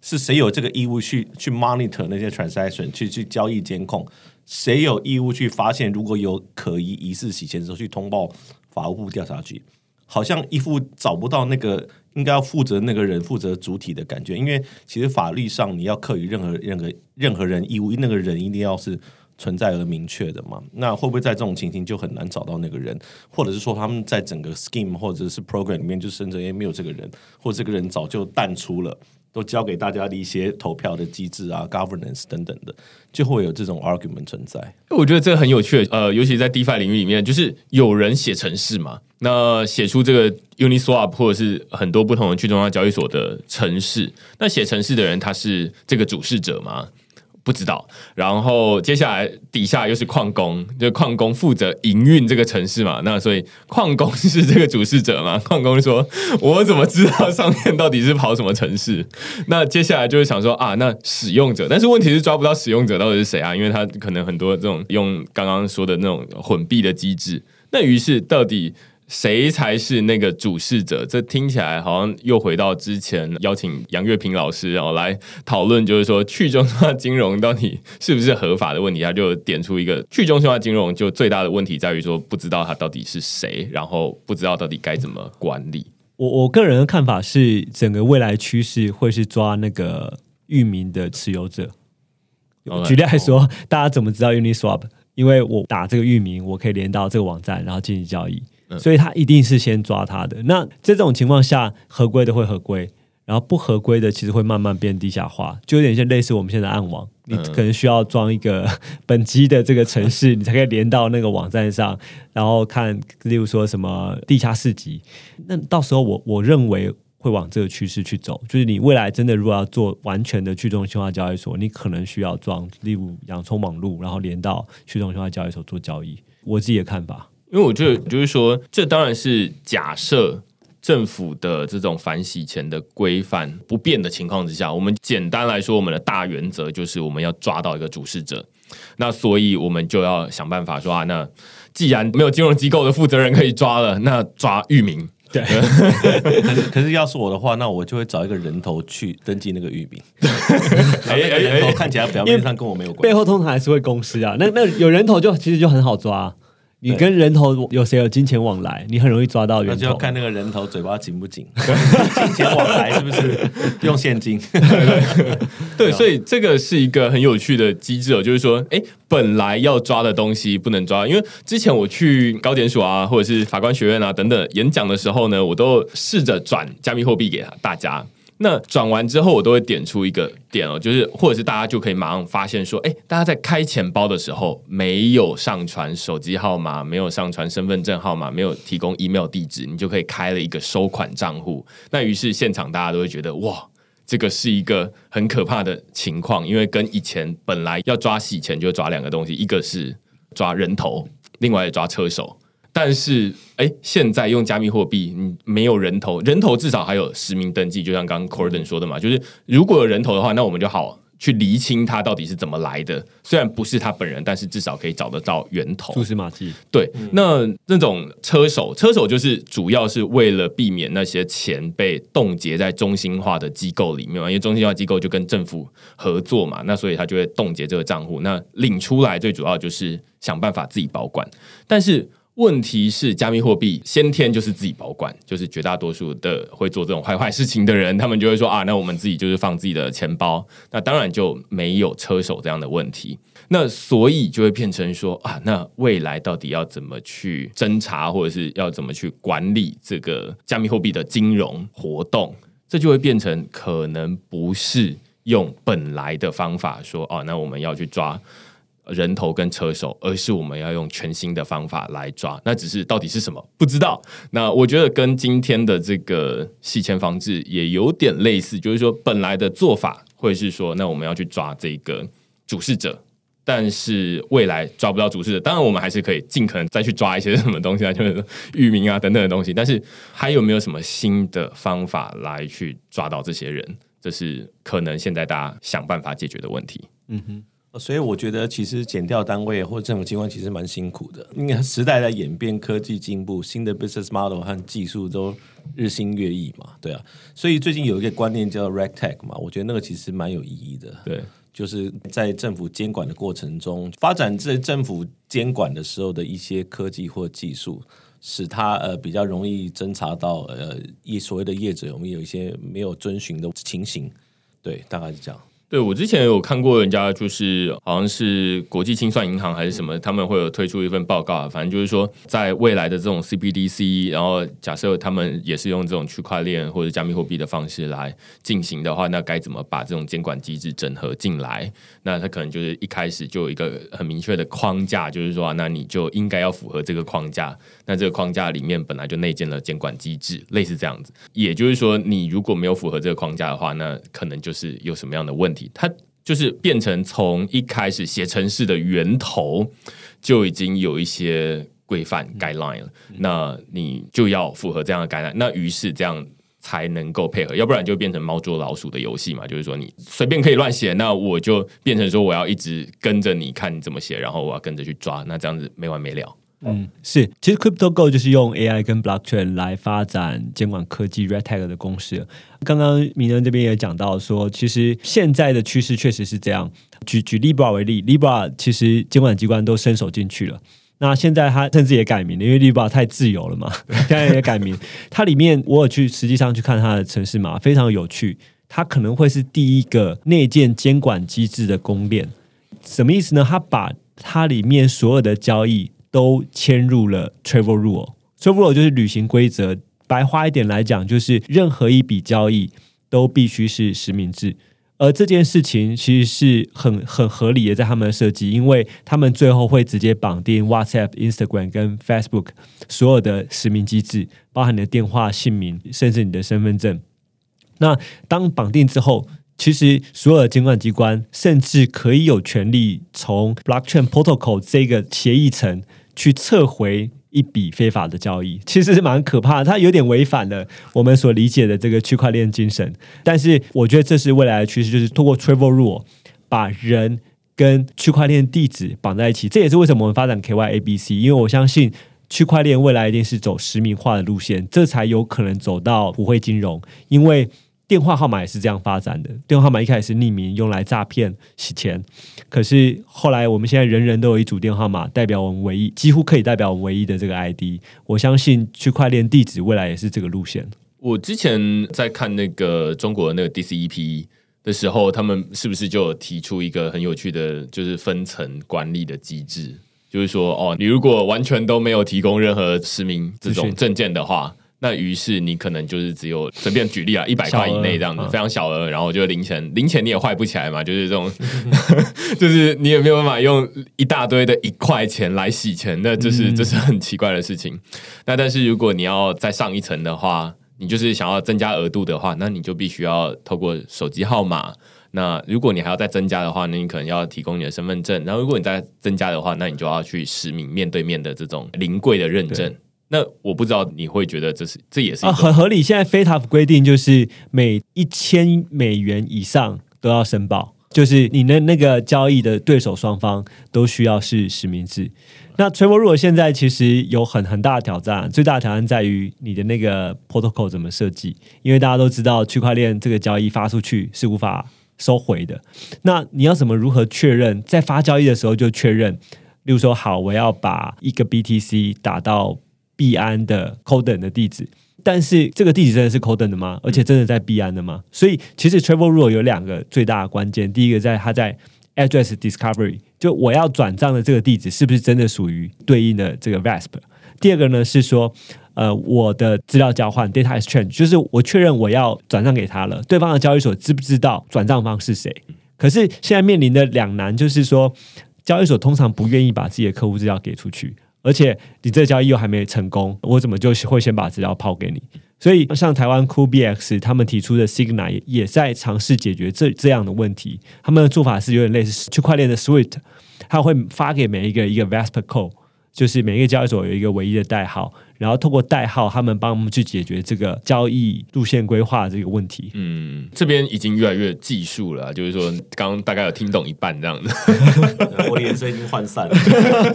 是谁有这个义务去去 monitor 那些 transaction 去去交易监控？谁有义务去发现如果有可疑疑似洗钱的时候去通报法务部调查局？好像一副找不到那个应该要负责那个人负责主体的感觉。因为其实法律上你要刻予任何任何任何人义务，那个人一定要是存在而明确的嘛。那会不会在这种情形就很难找到那个人？或者是说他们在整个 scheme 或者是 program 里面就甚至也没有这个人，或者这个人早就淡出了？都交给大家的一些投票的机制啊，governance 等等的，就会有这种 argument 存在。我觉得这个很有趣，呃，尤其在 DeFi 领域里面，就是有人写城市嘛，那写出这个 Uniswap 或者是很多不同的去中央交易所的城市，那写城市的人他是这个主事者吗？不知道，然后接下来底下又是矿工，就矿工负责营运这个城市嘛，那所以矿工是这个主事者嘛？矿工说：“我怎么知道上面到底是跑什么城市？”那接下来就是想说啊，那使用者，但是问题是抓不到使用者到底是谁啊？因为他可能很多这种用刚刚说的那种混币的机制，那于是到底。谁才是那个主事者？这听起来好像又回到之前邀请杨月平老师然后来讨论，就是说去中心化金融到底是不是合法的问题。他就点出一个去中心化金融就最大的问题在于说不知道他到底是谁，然后不知道到底该怎么管理。我我个人的看法是，整个未来趋势会是抓那个域名的持有者。举例来说，大家怎么知道 Uniswap？因为我打这个域名，我可以连到这个网站，然后进行交易。所以他一定是先抓他的。那这种情况下，合规的会合规，然后不合规的其实会慢慢变地下化，就有点像类似我们现在暗网，你可能需要装一个本机的这个城市，你才可以连到那个网站上，然后看，例如说什么地下市集。那到时候我我认为会往这个趋势去走，就是你未来真的如果要做完全的去中心化交易所，你可能需要装，例如洋葱网路，然后连到去中心化交易所做交易。我自己的看法。因为我觉得，就是说，这当然是假设政府的这种反洗钱的规范不变的情况之下，我们简单来说，我们的大原则就是我们要抓到一个主事者。那所以我们就要想办法说啊，那既然没有金融机构的负责人可以抓了，那抓域名。对，可 是可是要是我的话，那我就会找一个人头去登记那个域名。哎 哎，人头看起来表面上跟我没有关系，背后通常还是会公司啊。那那有人头就其实就很好抓。你跟人头有谁有金钱往来，你很容易抓到源头。就要看那个人头嘴巴紧不紧，金钱往来是不是用现金？对，所以这个是一个很有趣的机制哦，就是说，哎，本来要抓的东西不能抓，因为之前我去高检署啊，或者是法官学院啊等等演讲的时候呢，我都试着转加密货币给大家。那转完之后，我都会点出一个点哦，就是或者是大家就可以马上发现说，哎，大家在开钱包的时候没有上传手机号码，没有上传身份证号码，没有提供 email 地址，你就可以开了一个收款账户。那于是现场大家都会觉得，哇，这个是一个很可怕的情况，因为跟以前本来要抓洗钱就抓两个东西，一个是抓人头，另外抓车手。但是，哎，现在用加密货币，你没有人头，人头至少还有实名登记，就像刚 Corden 说的嘛，就是如果有人头的话，那我们就好去厘清他到底是怎么来的。虽然不是他本人，但是至少可以找得到源头，蛛丝马迹。对，那那种车手，车手就是主要是为了避免那些钱被冻结在中心化的机构里面嘛，因为中心化机构就跟政府合作嘛，那所以他就会冻结这个账户。那领出来最主要就是想办法自己保管，但是。问题是，加密货币先天就是自己保管，就是绝大多数的会做这种坏坏事情的人，他们就会说啊，那我们自己就是放自己的钱包，那当然就没有车手这样的问题。那所以就会变成说啊，那未来到底要怎么去侦查，或者是要怎么去管理这个加密货币的金融活动？这就会变成可能不是用本来的方法说哦，那我们要去抓。人头跟车手，而是我们要用全新的方法来抓。那只是到底是什么，不知道。那我觉得跟今天的这个洗钱防治也有点类似，就是说本来的做法会是说，那我们要去抓这个主事者，但是未来抓不到主事者，当然我们还是可以尽可能再去抓一些什么东西啊，就是域名啊等等的东西。但是还有没有什么新的方法来去抓到这些人？这是可能现在大家想办法解决的问题。嗯哼。所以我觉得，其实减掉单位或政府机关其实蛮辛苦的。因为时代在演变，科技进步，新的 business model 和技术都日新月异嘛，对啊。所以最近有一个观念叫 r e c tech 嘛，我觉得那个其实蛮有意义的。对，就是在政府监管的过程中，发展在政府监管的时候的一些科技或技术，使它呃比较容易侦查到呃业所谓的业者我们有一些没有遵循的情形。对，大概是这样。对，我之前有看过人家，就是好像是国际清算银行还是什么，他们会有推出一份报告，反正就是说，在未来的这种 CBDC，然后假设他们也是用这种区块链或者加密货币的方式来进行的话，那该怎么把这种监管机制整合进来？那他可能就是一开始就有一个很明确的框架，就是说，那你就应该要符合这个框架。那这个框架里面本来就内建了监管机制，类似这样子。也就是说，你如果没有符合这个框架的话，那可能就是有什么样的问题。它就是变成从一开始写程式的源头就已经有一些规范 guideline 了，那你就要符合这样的 guideline，那于是这样才能够配合，要不然就变成猫捉老鼠的游戏嘛。就是说你随便可以乱写，那我就变成说我要一直跟着你看你怎么写，然后我要跟着去抓，那这样子没完没了。嗯，是，其实 CryptoGo 就是用 AI 跟 Blockchain 来发展监管科技 Red Tag 的公司。刚刚明人这边也讲到说，其实现在的趋势确实是这样。举举 Libra 为例，Libra 其实监管机关都伸手进去了。那现在它甚至也改名了，因为 Libra 太自由了嘛，现在也改名。它里面我有去实际上去看它的城市码，非常有趣。它可能会是第一个内建监管机制的公链。什么意思呢？它把它里面所有的交易都迁入了 travel rule，travel rule 就是旅行规则。白话一点来讲，就是任何一笔交易都必须是实名制。而这件事情其实是很很合理的，在他们的设计，因为他们最后会直接绑定 WhatsApp、Instagram 跟 Facebook 所有的实名机制，包含你的电话、姓名，甚至你的身份证。那当绑定之后，其实所有的监管机关甚至可以有权利从 Blockchain Protocol 这个协议层。去撤回一笔非法的交易，其实是蛮可怕的。它有点违反了我们所理解的这个区块链精神。但是，我觉得这是未来的趋势，就是通过 Travel Rule 把人跟区块链地址绑在一起。这也是为什么我们发展 KYABC，因为我相信区块链未来一定是走实名化的路线，这才有可能走到普惠金融。因为电话号码也是这样发展的。电话号码一开始是匿名，用来诈骗洗钱。可是后来，我们现在人人都有一组电话号码，代表我们唯一，几乎可以代表我们唯一的这个 ID。我相信区块链地址未来也是这个路线。我之前在看那个中国的那个 DCEP 的时候，他们是不是就有提出一个很有趣的，就是分层管理的机制？就是说，哦，你如果完全都没有提供任何实名这种证件的话。那于是你可能就是只有随便举例啊，一百块以内这样子，非常小额，然后就零钱，零钱你也坏不起来嘛，就是这种，就是你也没有办法用一大堆的一块钱来洗钱，那这是这是很奇怪的事情。那但是如果你要再上一层的话，你就是想要增加额度的话，那你就必须要透过手机号码。那如果你还要再增加的话，那你可能要提供你的身份证。然后如果你再增加的话，那你就要去实名面对面的这种临柜的认证。那我不知道你会觉得这是这也是啊很合理。现在 FATF 规定就是每一千美元以上都要申报，就是你的那个交易的对手双方都需要是实名制。那 t r a v e l 如果现在其实有很很大的挑战，最大的挑战在于你的那个 protocol 怎么设计，因为大家都知道区块链这个交易发出去是无法收回的。那你要怎么如何确认在发交易的时候就确认？例如说，好，我要把一个 BTC 打到。币安的 Coden 的地址，但是这个地址真的是 Coden 的吗？而且真的在币安的吗？所以其实 Travel Rule 有两个最大的关键，第一个在它在 Address Discovery，就我要转账的这个地址是不是真的属于对应的这个 VASP？第二个呢是说，呃，我的资料交换 Data Exchange，就是我确认我要转账给他了，对方的交易所知不知道转账方是谁？可是现在面临的两难就是说，交易所通常不愿意把自己的客户资料给出去。而且你这交易又还没成功，我怎么就会先把资料抛给你？所以像台湾 CoolBX 他们提出的 Signal 也在尝试解决这这样的问题。他们的做法是有点类似区块链的 Swift，他会发给每一个一个 VASP code，就是每一个交易所有一个唯一的代号。然后通过代号，他们帮我们去解决这个交易路线规划这个问题。嗯，这边已经越来越技术了，就是说刚刚大概有听懂一半这样子。我的眼神已经涣散了。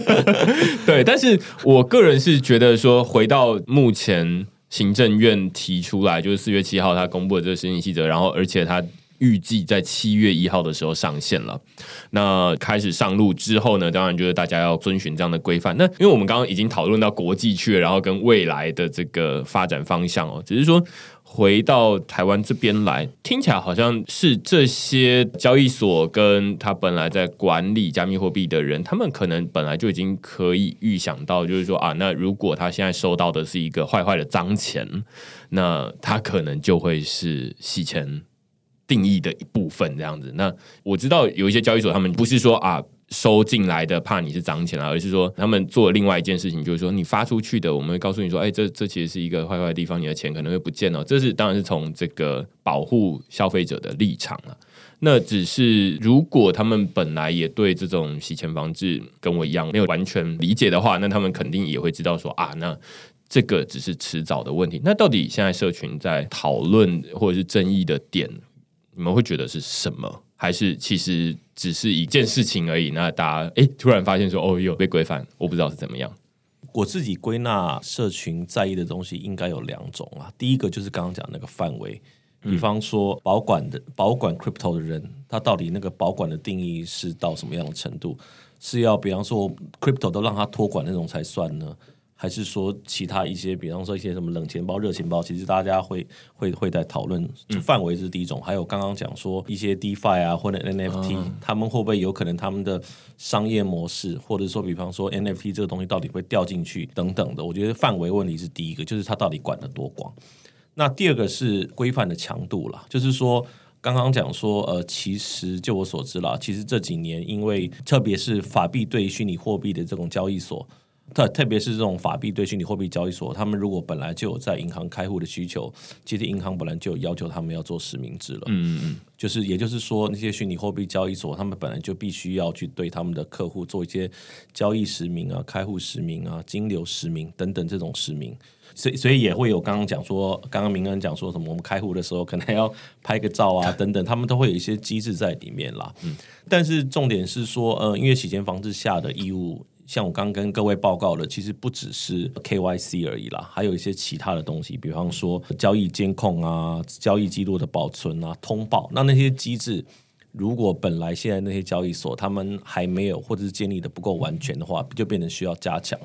对，但是我个人是觉得说，回到目前行政院提出来，就是四月七号他公布的这个申请细则，然后而且他。预计在七月一号的时候上线了。那开始上路之后呢？当然就是大家要遵循这样的规范。那因为我们刚刚已经讨论到国际去了，然后跟未来的这个发展方向哦，只是说回到台湾这边来，听起来好像是这些交易所跟他本来在管理加密货币的人，他们可能本来就已经可以预想到，就是说啊，那如果他现在收到的是一个坏坏的脏钱，那他可能就会是洗钱。定义的一部分这样子，那我知道有一些交易所，他们不是说啊收进来的怕你是涨钱啊，而是说他们做另外一件事情，就是说你发出去的，我们会告诉你说，哎，这这其实是一个坏坏的地方，你的钱可能会不见哦。这是当然是从这个保护消费者的立场了。那只是如果他们本来也对这种洗钱防治跟我一样没有完全理解的话，那他们肯定也会知道说啊，那这个只是迟早的问题。那到底现在社群在讨论或者是争议的点？你们会觉得是什么？还是其实只是一件事情而已？那大家哎，突然发现说哦，有被规范，我不知道是怎么样。我自己归纳社群在意的东西应该有两种啊。第一个就是刚刚讲那个范围，比方说保管的保管 crypto 的人，他到底那个保管的定义是到什么样的程度？是要比方说 crypto 都让他托管那种才算呢？还是说其他一些，比方说一些什么冷钱包、热钱包，其实大家会会会在讨论范围是第一种。还有刚刚讲说一些 DeFi 啊，或者 NFT，他们会不会有可能他们的商业模式，或者说比方说 NFT 这个东西到底会掉进去等等的？我觉得范围问题是第一个，就是它到底管得多广。那第二个是规范的强度了，就是说刚刚讲说，呃，其实就我所知啦，其实这几年因为特别是法币对虚拟货币的这种交易所。特特别是这种法币对虚拟货币交易所，他们如果本来就有在银行开户的需求，其实银行本来就有要求他们要做实名制了。嗯嗯嗯，就是也就是说，那些虚拟货币交易所，他们本来就必须要去对他们的客户做一些交易实名啊、开户实名啊、金流实名等等这种实名。所以所以也会有刚刚讲说，刚刚明恩讲说什么，我们开户的时候可能要拍个照啊等等，他们都会有一些机制在里面啦。嗯，但是重点是说，呃，因为洗钱防治下的义务。像我刚跟各位报告的，其实不只是 KYC 而已啦，还有一些其他的东西，比方说交易监控啊、交易记录的保存啊、通报。那那些机制，如果本来现在那些交易所他们还没有或者是建立的不够完全的话，就变成需要加强。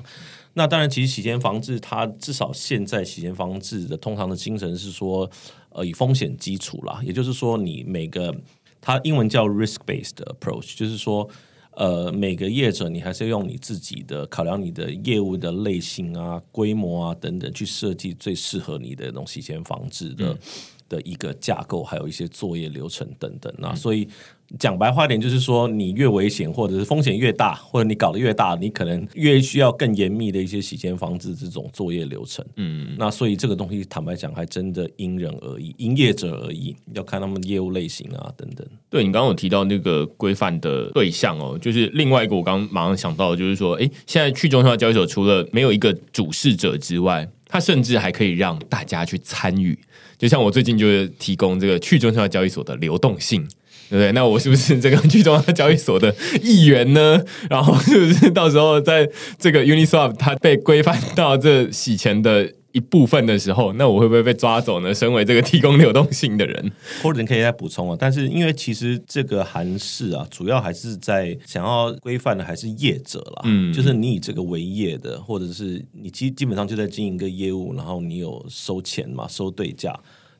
那当然，其实洗钱防治它至少现在洗钱防治的通常的精神是说，呃，以风险基础啦，也就是说，你每个它英文叫 risk based approach，就是说。呃，每个业者你还是要用你自己的考量，你的业务的类型啊、规模啊等等，去设计最适合你的那种洗钱防治的的一个架构，还有一些作业流程等等啊，所以。讲白话点，就是说你越危险，或者是风险越大，或者你搞得越大，你可能越需要更严密的一些洗钱防治这种作业流程。嗯，那所以这个东西坦白讲，还真的因人而异，因业者而异，要看他们业务类型啊等等。对你刚刚有提到那个规范的对象哦，就是另外一个我刚马上想到的就是说，哎，现在去中心化交易所除了没有一个主事者之外，它甚至还可以让大家去参与。就像我最近就是提供这个去中心化交易所的流动性。对不对？那我是不是这个去中央交易所的一员呢？然后是不是到时候在这个 Uniswap 它被规范到这洗钱的一部分的时候，那我会不会被抓走呢？身为这个提供流动性的人，或者你可以再补充啊。但是因为其实这个函释啊，主要还是在想要规范的还是业者啦。嗯，就是你以这个为业的，或者是你基基本上就在经营一个业务，然后你有收钱嘛，收对价。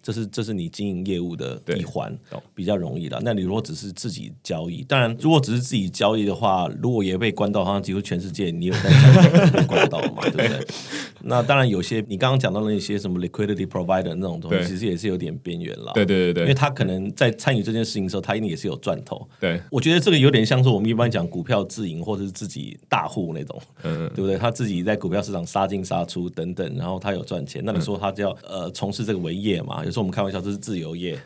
这是这是你经营业务的一环，比较容易的。那你如果只是自己交易，当然如果只是自己交易的话，如果也被关到，好像几乎全世界你有在关到嘛，对不对？那当然有些你刚刚讲到的那些什么 liquidity provider 那种东西，其实也是有点边缘了。对对对对，因为他可能在参与这件事情的时候，他一定也是有赚头。对，我觉得这个有点像是我们一般讲股票自营或者是自己大户那种，嗯，对不对？他自己在股票市场杀进杀出等等，然后他有赚钱，那你说他就要呃从事这个为业嘛？有时候我们开玩笑，这是自由业，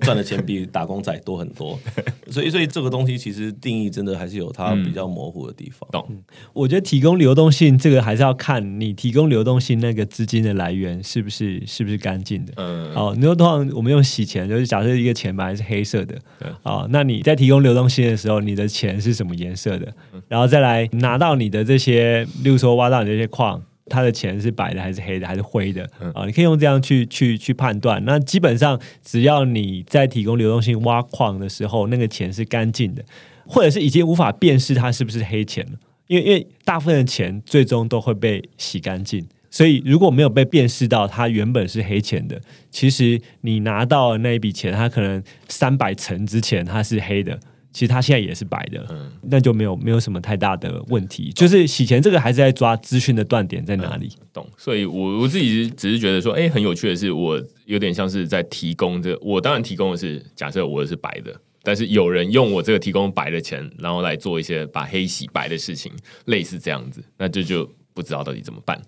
赚的钱比打工仔多很多。所以，所以这个东西其实定义真的还是有它比较模糊的地方。懂？我觉得提供流动性这个还是要看你提供流动性那个资金的来源是不是是不是干净的。嗯。好，你说通常我们用洗钱，就是假设一个钱本来是黑色的，啊，那你在提供流动性的时候，你的钱是什么颜色的？然后再来拿到你的这些，例如说挖到你这些矿。他的钱是白的还是黑的还是灰的啊？你可以用这样去去去判断。那基本上只要你在提供流动性挖矿的时候，那个钱是干净的，或者是已经无法辨识它是不是黑钱了。因为因为大部分的钱最终都会被洗干净，所以如果没有被辨识到它原本是黑钱的，其实你拿到那一笔钱，它可能三百层之前它是黑的。其实它现在也是白的，嗯，那就没有没有什么太大的问题。就是洗钱这个还是在抓资讯的断点在哪里，懂？所以我我自己只是觉得说，哎，很有趣的是，我有点像是在提供这，我当然提供的是假设我的是白的，但是有人用我这个提供白的钱，然后来做一些把黑洗白的事情，类似这样子，那这就不知道到底怎么办。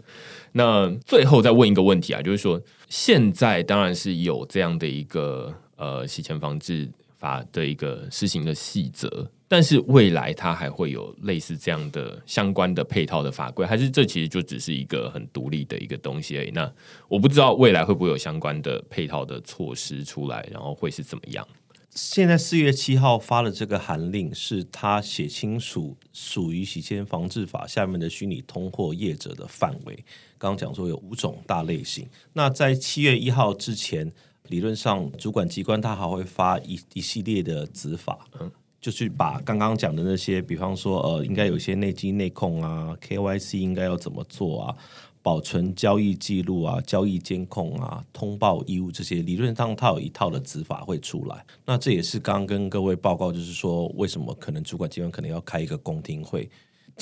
那最后再问一个问题啊，就是说现在当然是有这样的一个呃洗钱防治。法的一个施行的细则，但是未来它还会有类似这样的相关的配套的法规，还是这其实就只是一个很独立的一个东西而已？那我不知道未来会不会有相关的配套的措施出来，然后会是怎么样？现在四月七号发的这个函令，是他写清楚属于洗钱防治法下面的虚拟通货业者的范围。刚刚讲说有五种大类型，那在七月一号之前。理论上，主管机关他还会发一一系列的执法，嗯，就去把刚刚讲的那些，比方说，呃，应该有一些内机内控啊，KYC 应该要怎么做啊，保存交易记录啊，交易监控啊，通报义务这些，理论上它有一套的执法会出来。那这也是刚刚跟各位报告，就是说，为什么可能主管机关可能要开一个公听会。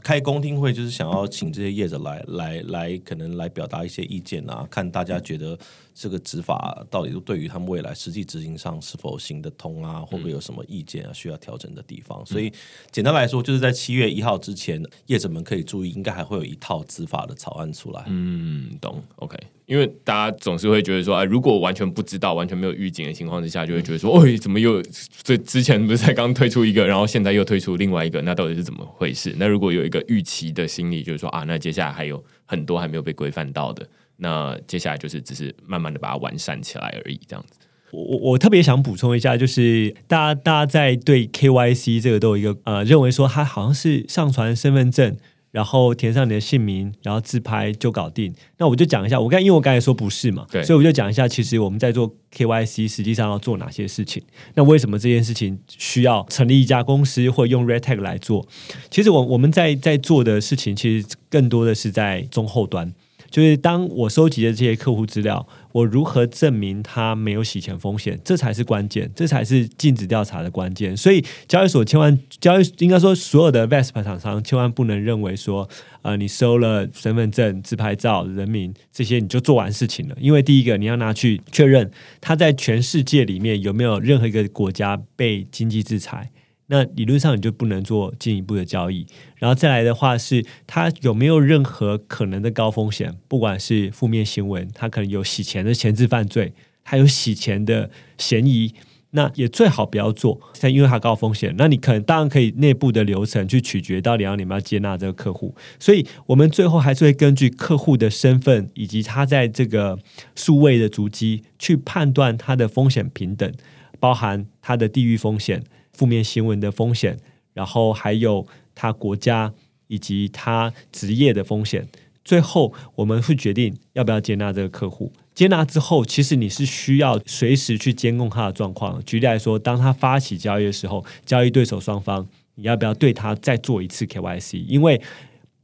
开公听会就是想要请这些业者来来来，可能来表达一些意见啊，看大家觉得这个执法到底对于他们未来实际执行上是否行得通啊，会不会有什么意见啊需要调整的地方？所以简单来说，就是在七月一号之前，业者们可以注意，应该还会有一套执法的草案出来。嗯，懂。OK。因为大家总是会觉得说，哎，如果完全不知道、完全没有预警的情况之下，就会觉得说，哦，怎么又这之前不是才刚推出一个，然后现在又推出另外一个，那到底是怎么回事？那如果有一个预期的心理，就是说啊，那接下来还有很多还没有被规范到的，那接下来就是只是慢慢的把它完善起来而已，这样子。我我我特别想补充一下，就是大家大家在对 KYC 这个都有一个呃认为说，它好像是上传身份证。然后填上你的姓名，然后自拍就搞定。那我就讲一下，我刚因为我刚才说不是嘛，对所以我就讲一下，其实我们在做 KYC 实际上要做哪些事情。那为什么这件事情需要成立一家公司或用 Red Tag 来做？其实我我们在在做的事情，其实更多的是在中后端。就是当我收集的这些客户资料，我如何证明他没有洗钱风险，这才是关键，这才是禁止调查的关键。所以交易所千万交易应该说所有的 VESP 厂商千万不能认为说，呃，你收了身份证、自拍照、人名这些你就做完事情了。因为第一个你要拿去确认他在全世界里面有没有任何一个国家被经济制裁。那理论上你就不能做进一步的交易，然后再来的话是它有没有任何可能的高风险，不管是负面新闻，它可能有洗钱的前置犯罪，还有洗钱的嫌疑，那也最好不要做，但因为它高风险，那你可能当然可以内部的流程去取决到底要你们要接纳这个客户，所以我们最后还是会根据客户的身份以及他在这个数位的足迹去判断他的风险平等，包含他的地域风险。负面新闻的风险，然后还有他国家以及他职业的风险。最后，我们会决定要不要接纳这个客户。接纳之后，其实你是需要随时去监控他的状况。举例来说，当他发起交易的时候，交易对手双方，你要不要对他再做一次 KYC？因为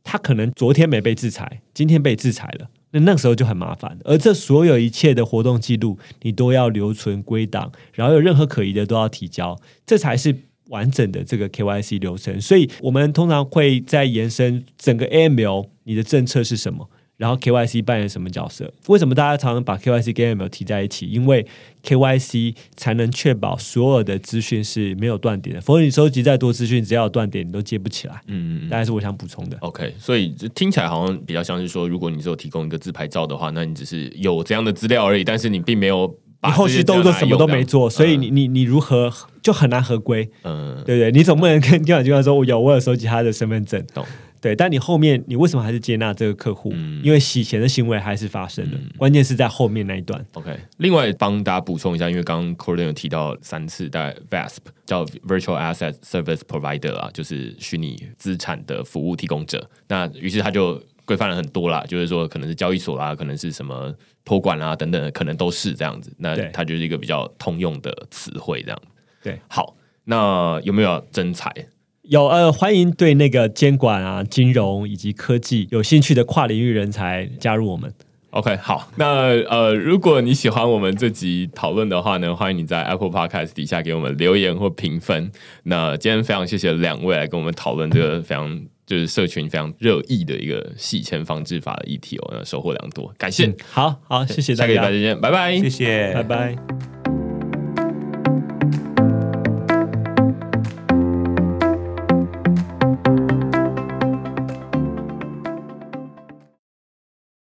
他可能昨天没被制裁，今天被制裁了，那那个时候就很麻烦。而这所有一切的活动记录，你都要留存归档，然后有任何可疑的都要提交，这才是完整的这个 KYC 流程。所以我们通常会在延伸整个 AML，你的政策是什么？然后 KYC 扮演什么角色？为什么大家常常把 KYC 跟 AML 提在一起？因为 KYC 才能确保所有的资讯是没有断点的，否则你收集再多资讯，只要有断点，你都接不起来。嗯嗯大概是我想补充的。OK，所以这听起来好像比较像是说，如果你只有提供一个自拍照的话，那你只是有这样的资料而已，但是你并没有把你后续动作什么都没做，所以你你你你如何就很难合规，嗯对不对？你总不能跟监管机关说，我有我有收集他的身份证懂，对，但你后面你为什么还是接纳这个客户？嗯因为洗钱的行为还是发生了，关键是在后面那一段。OK，另外帮大家补充一下，因为刚刚 c o r d o n 有提到三次，大概 VASP 叫 Virtual Asset Service Provider 啊，就是虚拟资产的服务提供者。那于是他就规范了很多啦，就是说可能是交易所啦，可能是什么托管啦等等，可能都是这样子。那它就是一个比较通用的词汇，这样。对，好，那有没有要征才？有呃，欢迎对那个监管啊、金融以及科技有兴趣的跨领域人才加入我们。OK，好，那呃，如果你喜欢我们这集讨论的话呢，欢迎你在 Apple Podcast 底下给我们留言或评分。那今天非常谢谢两位来跟我们讨论这个非常就是社群非常热议的一个洗钱防治法的议题哦，那收获良多，感谢。嗯好好，谢谢大家下个礼拜再，见，拜拜，谢谢，拜拜。